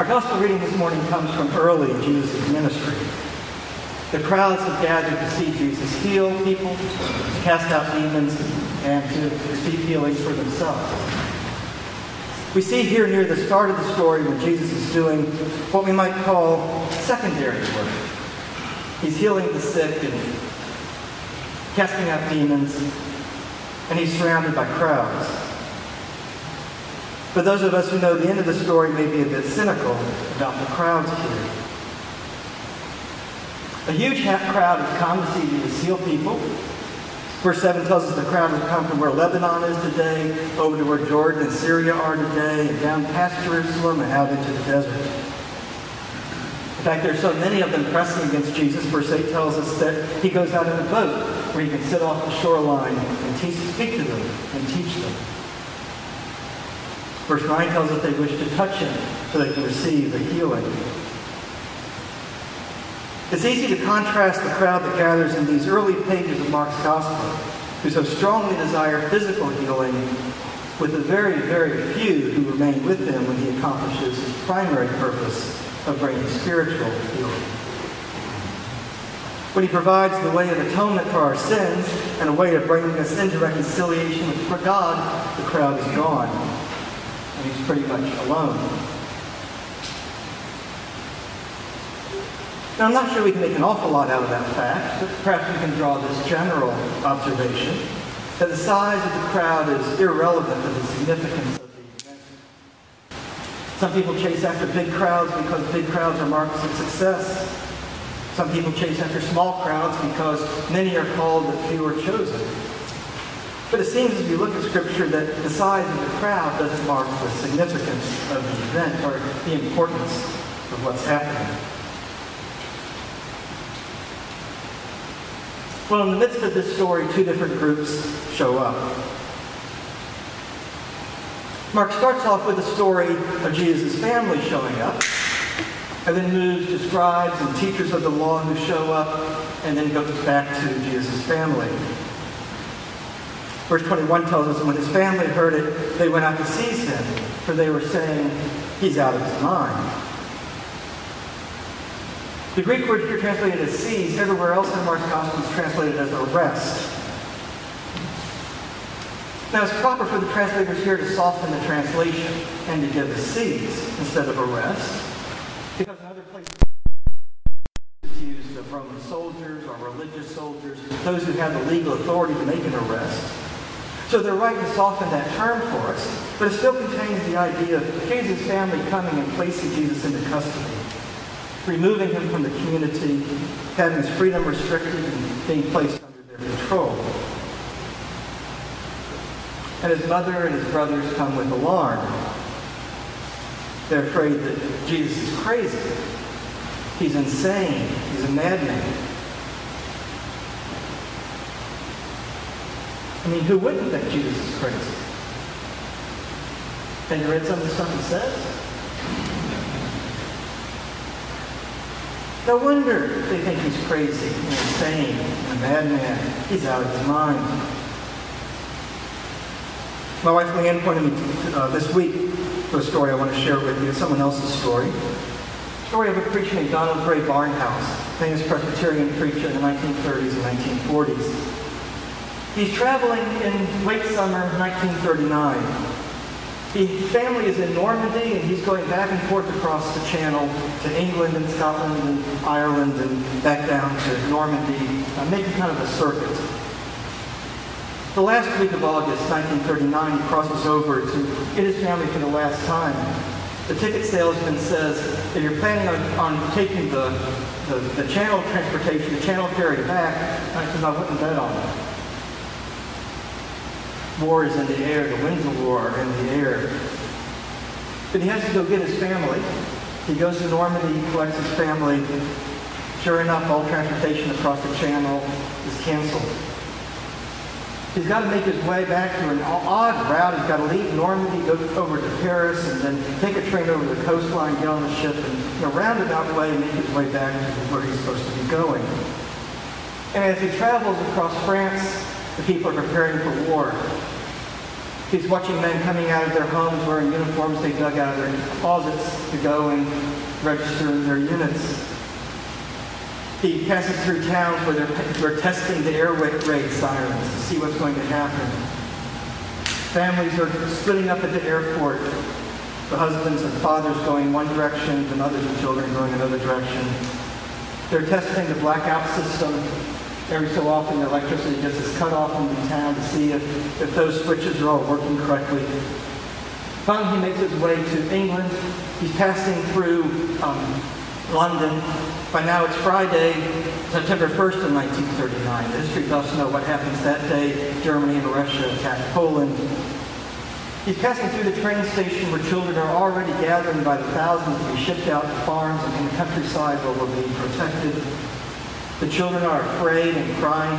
Our gospel reading this morning comes from early Jesus' ministry. The crowds have gathered to see Jesus heal people, to cast out demons, and to receive healing for themselves. We see here near the start of the story when Jesus is doing what we might call secondary work. He's healing the sick and casting out demons, and he's surrounded by crowds. For those of us who know the end of the story may be a bit cynical about the crowds here. A huge crowd has come to see people. Verse 7 tells us the crowd has come from where Lebanon is today, over to where Jordan and Syria are today, and down past Jerusalem and out into the desert. In fact, there are so many of them pressing against Jesus. Verse 8 tells us that he goes out in a boat where he can sit off the shoreline and teach, speak to them and teach them. Verse 9 tells us they wish to touch him so they can receive the healing. It's easy to contrast the crowd that gathers in these early pages of Mark's Gospel, who so strongly desire physical healing, with the very, very few who remain with him when he accomplishes his primary purpose of bringing spiritual healing. When he provides the way of atonement for our sins and a way of bringing us into reconciliation with God, the crowd is gone, and he's pretty much alone. Now, I'm not sure we can make an awful lot out of that fact, but perhaps we can draw this general observation that the size of the crowd is irrelevant to the significance of the event. Some people chase after big crowds because big crowds are marks of success. Some people chase after small crowds because many are called but few are chosen. But it seems as we look at Scripture that the size of the crowd doesn't mark the significance of the event or the importance of what's happening. Well, in the midst of this story, two different groups show up. Mark starts off with a story of Jesus' family showing up, and then moves to scribes and teachers of the law who show up, and then goes back to Jesus' family. Verse 21 tells us, when his family heard it, they went out to seize him, for they were saying, he's out of his mind. The Greek word here translated as seize, everywhere else in Mark's Gospel is translated as arrest. Now, it's proper for the translators here to soften the translation and to give a seize instead of arrest, because in other places it's used of Roman soldiers or religious soldiers, those who have the legal authority to make an arrest. So they're right to soften that term for us, but it still contains the idea of Jesus' family coming and placing Jesus into custody removing him from the community, having his freedom restricted, and being placed under their control. And his mother and his brothers come with alarm. They're afraid that Jesus is crazy. He's insane. He's a madman. I mean, who wouldn't think Jesus is crazy? Have you read some of the stuff he says? No wonder they think he's crazy insane a madman. He's out of his mind. My wife Leanne pointed me uh, this week to a story I want to share with you. Someone else's story. Story of a preacher named Donald Grey Barnhouse, famous Presbyterian preacher in the 1930s and 1940s. He's traveling in late summer 1939 the family is in Normandy, and he's going back and forth across the channel to England and Scotland and Ireland and back down to Normandy, uh, making kind of a circuit. The last week of August 1939, he crosses over to get his family for the last time. The ticket salesman says, if you're planning on, on taking the, the, the channel transportation, the channel ferry back, I said, I wouldn't bet on it war is in the air, the winds of war are in the air. But he has to go get his family. He goes to Normandy, he collects his family. Sure enough, all transportation across the channel is canceled. He's got to make his way back through an odd route. He's got to leave Normandy, go over to Paris, and then take a train over the coastline, get on the ship, and in a roundabout way make his way back to where he's supposed to be going. And as he travels across France, the people are preparing for war. He's watching men coming out of their homes wearing uniforms they dug out of their closets to go and register their units. He passes through towns where they're, they're testing the air raid sirens to see what's going to happen. Families are splitting up at the airport. The husbands and fathers going one direction, the mothers and children going another direction. They're testing the blackout system. Every so often, the electricity gets is cut off in the town to see if, if those switches are all working correctly. Finally, he makes his way to England. He's passing through um, London. By now, it's Friday, September 1st of 1939. The history buffs know what happens that day. Germany and Russia attack Poland. He's passing through the train station where children are already gathering by the thousands to be shipped out to farms and in the countryside where we're being protected. The children are afraid and crying.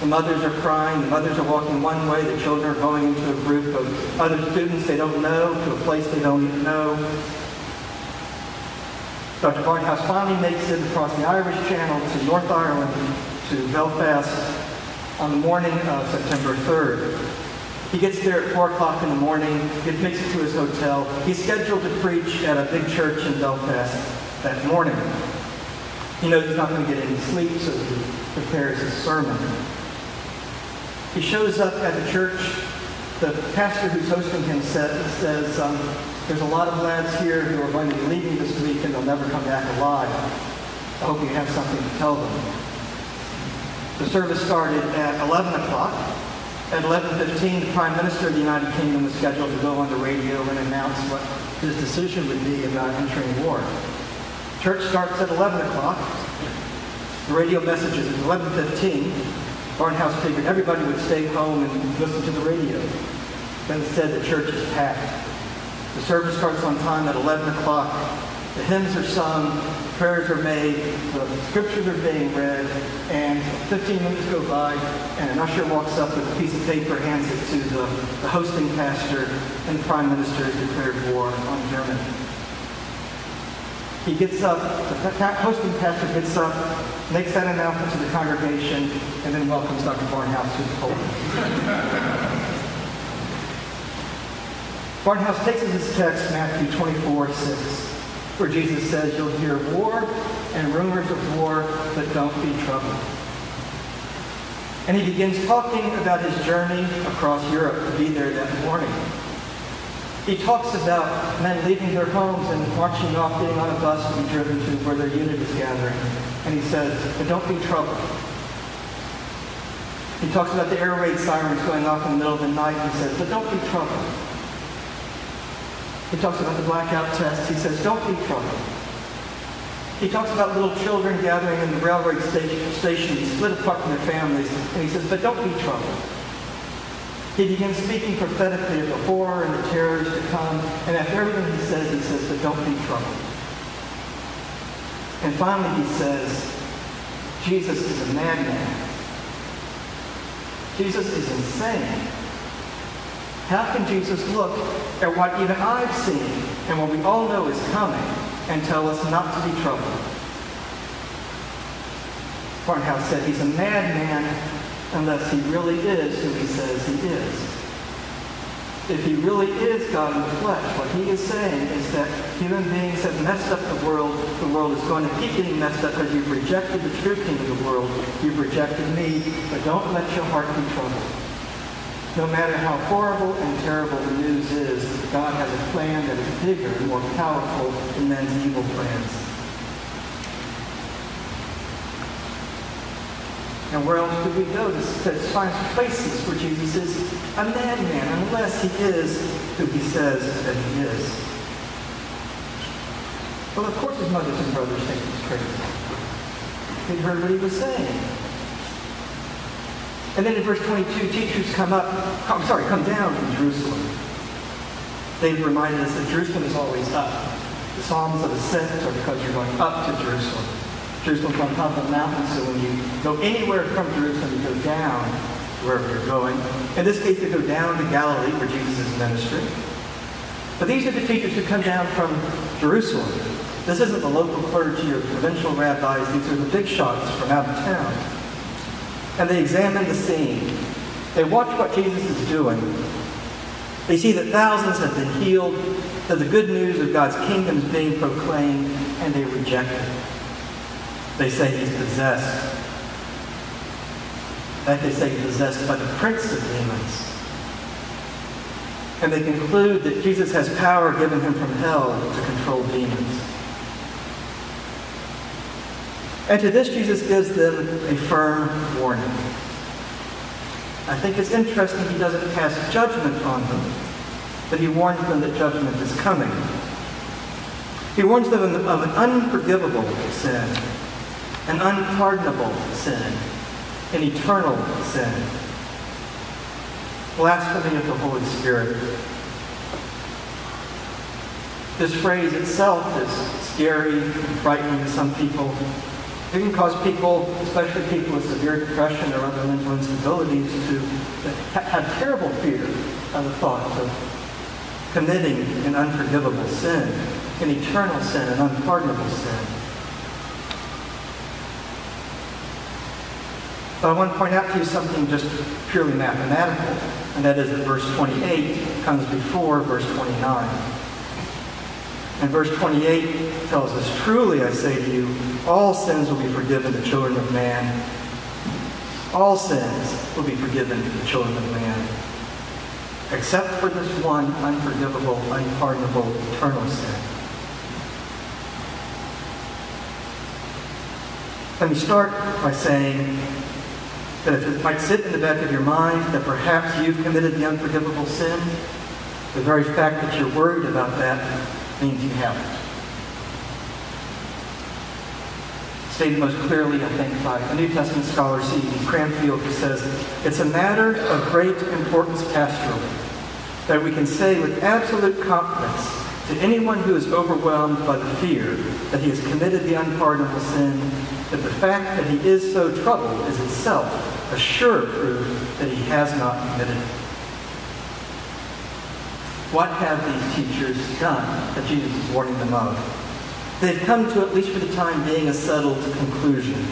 The mothers are crying. The mothers are walking one way. The children are going into a group of other students they don't know, to a place they don't even know. Dr. Barnhouse finally makes it across the Irish Channel to North Ireland, to Belfast, on the morning of September 3rd. He gets there at 4 o'clock in the morning, He makes it to his hotel. He's scheduled to preach at a big church in Belfast that morning. He knows he's not going to get any sleep, so he prepares his sermon. He shows up at the church. The pastor who's hosting him says, um, there's a lot of lads here who are going to be leaving this week and they'll never come back alive. I hope you have something to tell them. The service started at 11 o'clock. At 11.15, the Prime Minister of the United Kingdom was scheduled to go on the radio and announce what his decision would be about entering war. Church starts at 11 o'clock. The radio messages at 11.15. Barnhouse figured everybody would stay home and listen to the radio. But instead, the church is packed. The service starts on time at 11 o'clock. The hymns are sung, prayers are made, the scriptures are being read, and 15 minutes go by, and an usher walks up with a piece of paper, hands it to the, the hosting pastor, and the prime minister has declared war on Germany. He gets up, the hosting pastor gets up, makes that announcement to the congregation, and then welcomes Dr. Barnhouse to the pulpit. Barnhouse takes as his text Matthew 24, 6, where Jesus says, You'll hear war and rumors of war, but don't be troubled. And he begins talking about his journey across Europe to be there that morning. He talks about men leaving their homes and marching off, getting on a bus to be driven to where their unit is gathering. And he says, but don't be troubled. He talks about the air raid sirens going off in the middle of the night. He says, but don't be troubled. He talks about the blackout tests. He says, don't be troubled. He talks about little children gathering in the railroad station, station split apart from their families. And he says, but don't be troubled. He begins speaking prophetically of the horror and the terrors to come. And after everything he says, he says, but don't be troubled. And finally he says, Jesus is a madman. Jesus is insane. How can Jesus look at what even I've seen and what we all know is coming and tell us not to be troubled? Barnhouse said he's a madman unless he really is who he says he is. If he really is God in the flesh, what he is saying is that human beings have messed up the world. The world is going to keep getting messed up because you've rejected the true king of the world. You've rejected me, but don't let your heart be troubled. No matter how horrible and terrible the news is, God has a plan that is bigger and more powerful than men's evil plans. And where else could we go to, find places where Jesus is a madman unless he is who he says that he is? Well, of course his mothers and brothers think he's crazy. They'd heard what he was saying. And then in verse 22, teachers come up, I'm sorry, come down from Jerusalem. They've reminded us that Jerusalem is always up. The Psalms of Ascent are because you're going up to Jerusalem. Jerusalem's on top of the mountain, so when you go anywhere from Jerusalem, you go down wherever you're going. In this case, they go down to Galilee, for Jesus ministry. But these are the teachers who come down from Jerusalem. This isn't the local clergy or provincial rabbis. These are the big shots from out of town. And they examine the scene. They watch what Jesus is doing. They see that thousands have been healed, that the good news of God's kingdom is being proclaimed, and they reject it. They say he's possessed. Fact, they say he's possessed by the prince of demons. And they conclude that Jesus has power given him from hell to control demons. And to this, Jesus gives them a firm warning. I think it's interesting he doesn't pass judgment on them, but he warns them that judgment is coming. He warns them of an unforgivable sin, an unpardonable sin, an eternal sin. Blasphemy of the Holy Spirit. This phrase itself is scary and frightening to some people. It can cause people, especially people with severe depression or other mental instabilities, to have terrible fear of the thought of committing an unforgivable sin, an eternal sin, an unpardonable sin. But I want to point out to you something just purely mathematical, and that is that verse 28 comes before verse 29. And verse 28 tells us, Truly I say to you, all sins will be forgiven the children of man. All sins will be forgiven to the children of man. Except for this one unforgivable, unpardonable, eternal sin. Let me start by saying that if it might sit in the back of your mind that perhaps you've committed the unforgivable sin, the very fact that you're worried about that means you haven't. Stated most clearly, I think, by a New Testament scholar, C.E. Cranfield, who says, It's a matter of great importance pastorally that we can say with absolute confidence to anyone who is overwhelmed by the fear that he has committed the unpardonable sin that the fact that he is so troubled is itself a sure proof that he has not committed it. What have these teachers done that Jesus is warning them of? They've come to, at least for the time being, a settled conclusion.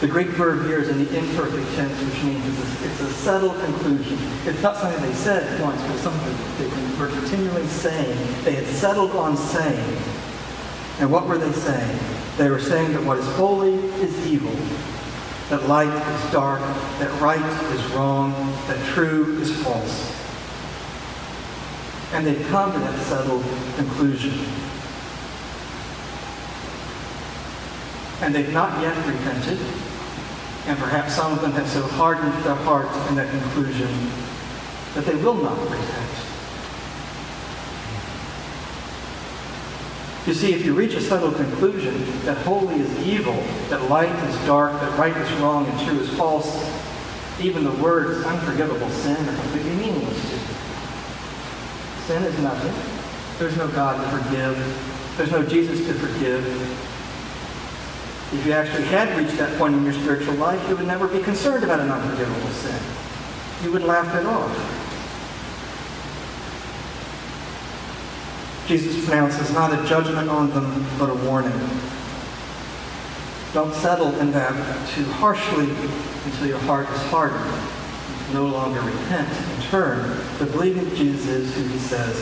The Greek verb here is in the imperfect tense, which means it's a, it's a settled conclusion. It's not something they said once, but something they were continually saying. They had settled on saying. And what were they saying? They were saying that what is holy is evil, that light is dark, that right is wrong, that true is false. And they've come to that settled conclusion. And they've not yet repented. And perhaps some of them have so hardened their hearts in that conclusion that they will not repent. You see, if you reach a settled conclusion that holy is evil, that light is dark, that right is wrong, and true is false, even the words unforgivable sin are completely meaningless. Sin is nothing. There's no God to forgive. There's no Jesus to forgive. If you actually had reached that point in your spiritual life, you would never be concerned about an unforgivable sin. You would laugh it off. Jesus pronounces not a judgment on them, but a warning. Don't settle in that too harshly until your heart is hardened. No longer repent and turn, but believe that Jesus is who he says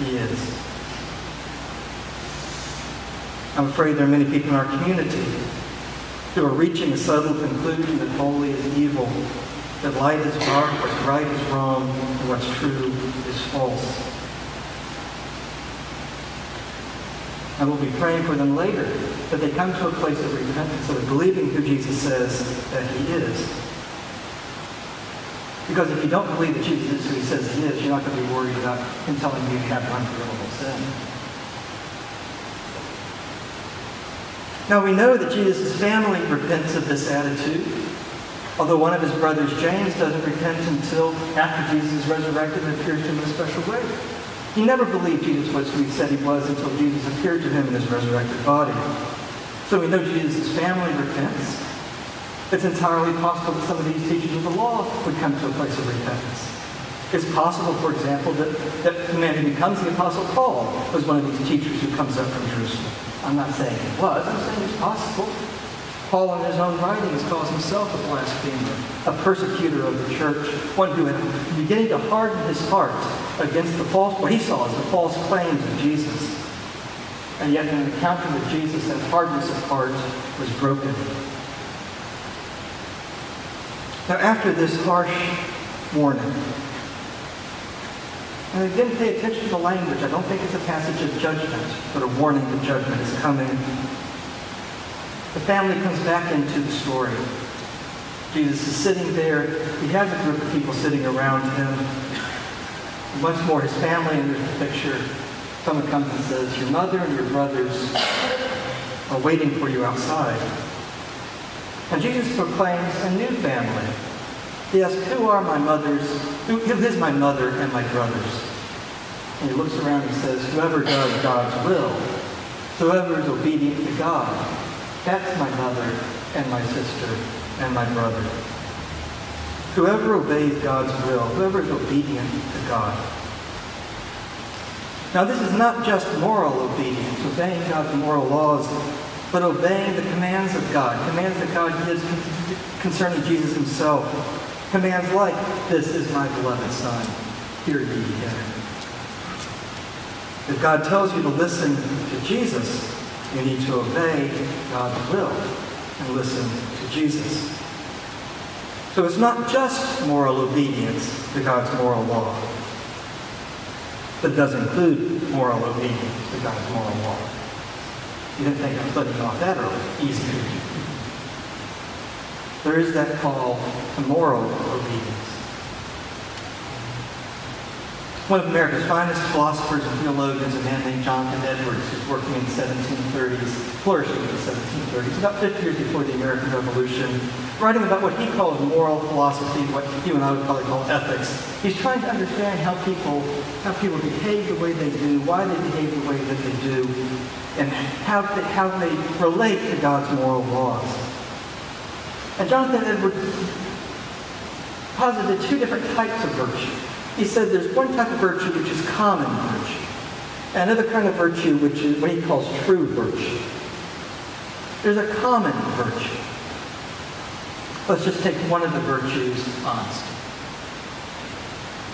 he is. I'm afraid there are many people in our community who are reaching a settled conclusion that holy is evil, that light is dark, what's right is wrong, and what's true is false. And we'll be praying for them later that they come to a place of repentance, of believing who Jesus says that he is. Because if you don't believe that Jesus is who he says he is, you're not going to be worried about him telling you you have unforgivable sin. Now we know that Jesus' family repents of this attitude, although one of his brothers, James, doesn't repent until after Jesus is resurrected and appears to him in a special way. He never believed Jesus was who he said he was until Jesus appeared to him in his resurrected body. So we know Jesus' family repents. It's entirely possible that some of these teachers of the law would come to a place of repentance. It's possible, for example, that, that the man who becomes the Apostle Paul was one of these teachers who comes up from Jerusalem. I'm not saying it was, I'm saying it's possible. Paul, in his own writings, calls himself a blasphemer, a persecutor of the church, one who had beginning to harden his heart against the false, what he saw as the false claims of Jesus. And yet, in an encounter with Jesus, that hardness of heart was broken. Now, after this harsh warning, and again, pay attention to the language. I don't think it's a passage of judgment, but a warning that judgment is coming. The family comes back into the story. Jesus is sitting there. He has a group of people sitting around him. Once more, his family, there's the picture. Someone comes and says, Your mother and your brothers are waiting for you outside. And Jesus proclaims a new family. He asks, Who are my mothers? Who is my mother and my brothers? And he looks around and says, Whoever does God's will, whoever is obedient to God, that's my mother and my sister and my brother. Whoever obeys God's will, whoever is obedient to God. Now, this is not just moral obedience, obeying God's moral laws, but obeying the commands of God, commands that God gives concerning Jesus himself. Commands like, This is my beloved Son, hear ye him. If God tells you to listen to Jesus, you need to obey God's will and listen to Jesus. So it's not just moral obedience to God's moral law, but it does include moral obedience to God's moral law. You didn't think I was letting off that early. Easy there is that call to moral obedience. One of America's finest philosophers and theologians, a man named Jonathan Edwards, who's working in the 1730s, flourishing in the 1730s, about 50 years before the American Revolution, writing about what he calls moral philosophy, what you and I would probably call ethics. He's trying to understand how people, how people behave the way they do, why they behave the way that they do, and how they, how they relate to God's moral laws. And Jonathan Edwards posited two different types of virtue. He said there's one type of virtue which is common virtue, another kind of virtue which is what he calls true virtue. There's a common virtue. Let's just take one of the virtues, honesty.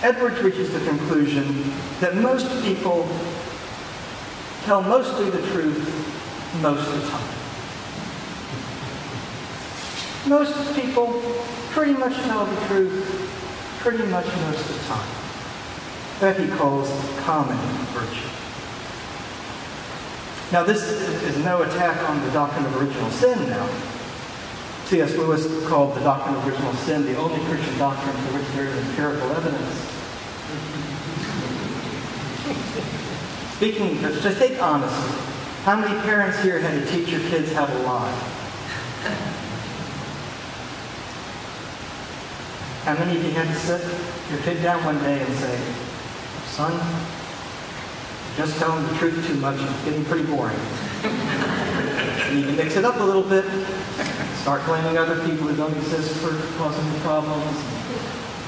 Edwards reaches the conclusion that most people tell mostly the truth most of the time. Most people pretty much tell the truth pretty much most of the time. That he calls common virtue. Now, this is no attack on the doctrine of original sin now. C.S. Lewis called the doctrine of original sin the only Christian doctrine for which there is empirical evidence. Speaking, just take honesty. How many parents here had to teach your kids how to lie? How many of you had to sit your kid down one day and say, son, just telling the truth too much is getting pretty boring. you need to mix it up a little bit. Start blaming other people who don't exist for causing the problems.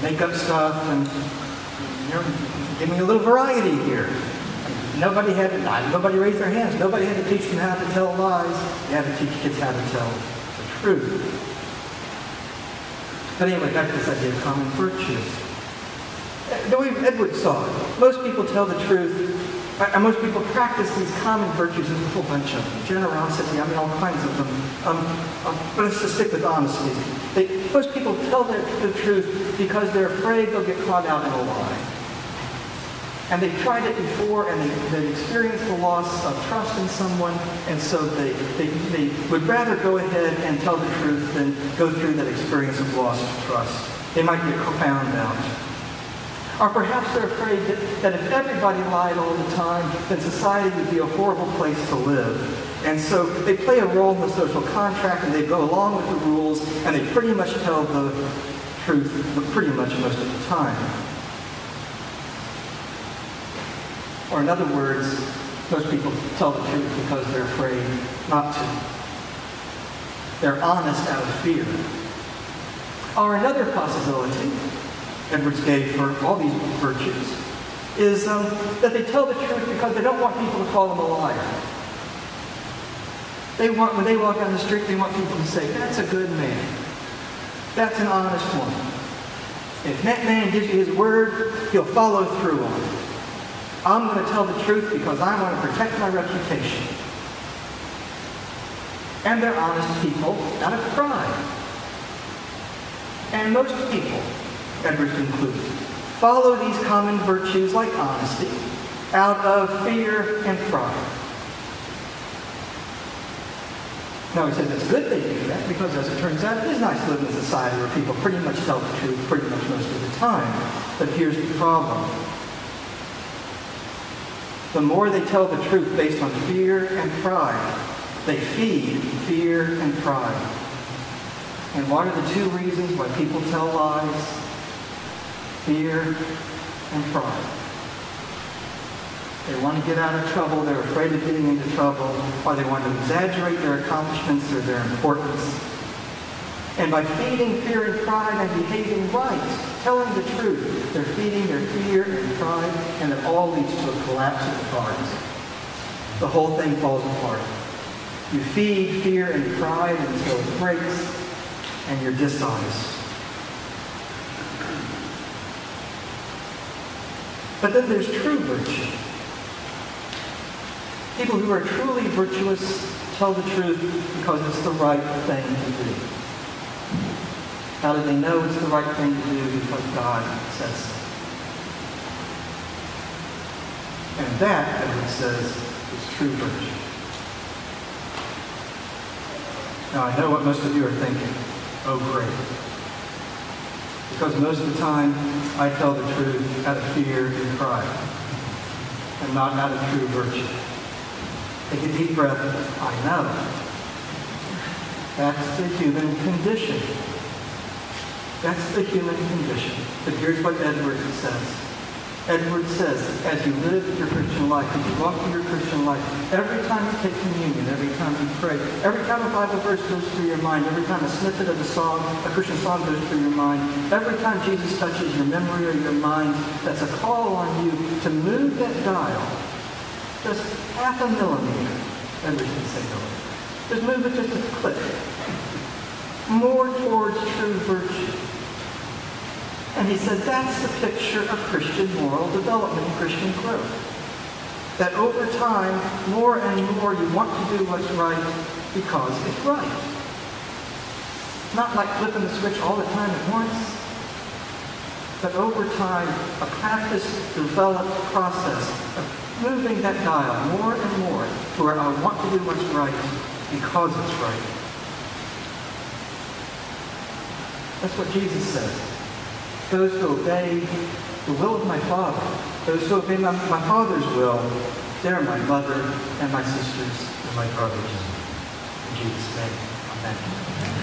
Make up stuff and you give me a little variety here. Nobody had to, nobody raised their hands. Nobody had to teach them how to tell lies. They had to teach kids how to tell the truth. But anyway, back to this idea of common virtue. The way Edward saw it, most people tell the truth, and most people practice these common virtues, there's a whole bunch of them. Generosity, I mean, all kinds of them. Um, um, but let's just stick with honesty. They, most people tell the, the truth because they're afraid they'll get caught out in a lie. And they've tried it before and they, they've experienced the loss of trust in someone, and so they, they, they would rather go ahead and tell the truth than go through that experience of loss of trust. They might get found out. Or perhaps they're afraid that, that if everybody lied all the time, then society would be a horrible place to live. And so they play a role in the social contract and they go along with the rules and they pretty much tell the truth pretty much most of the time. Or in other words, those people tell the truth because they're afraid not to. They're honest out of fear. Or another possibility Edwards gave for all these virtues is um, that they tell the truth because they don't want people to call them a liar. They want, when they walk down the street, they want people to say, that's a good man. That's an honest one. If that man gives you his word, he'll follow through on it. I'm going to tell the truth because I want to protect my reputation. And they're honest people out of pride. And most people, Edwards concludes, follow these common virtues like honesty out of fear and pride. Now he says it's good they do that because as it turns out, it is nice to live in a society where people pretty much tell the truth pretty much most of the time. But here's the problem. The more they tell the truth based on fear and pride, they feed fear and pride. And what are the two reasons why people tell lies? Fear and pride. They want to get out of trouble. They're afraid of getting into trouble. Or they want to exaggerate their accomplishments or their importance. And by feeding fear and pride and behaving right, telling the truth, they're feeding their fear and pride, and it all leads to a collapse of the cards. The whole thing falls apart. You feed fear and pride until it breaks, and you're dishonest. But then there's true virtue. People who are truly virtuous tell the truth because it's the right thing to do. How do they know it's the right thing to do? Because God says so. And that, Edward says, is true virtue. Now, I know what most of you are thinking. Oh, great. Because most of the time, I tell the truth out of fear and pride, and not out of true virtue. Take a deep breath. I know. That's the human condition. That's the human condition. But here's what Edward says. Edward says, as you live your Christian life, as you walk through your Christian life, every time you take communion, every time you pray, every time a Bible verse goes through your mind, every time a snippet of a song, a Christian song goes through your mind, every time Jesus touches your memory or your mind, that's a call on you to move that dial just half a millimeter, Edward can say no. Just move it just a click. More towards true virtue. And he said that's the picture of Christian moral development Christian growth. That over time, more and more you want to do what's right because it's right. Not like flipping the switch all the time at once, but over time, a practice developed process of moving that dial more and more to where I want to do what's right because it's right. That's what Jesus says those who obey the will of my Father, those who obey my, my Father's will, they're my mother and my sisters and my brothers. In Jesus' name, amen.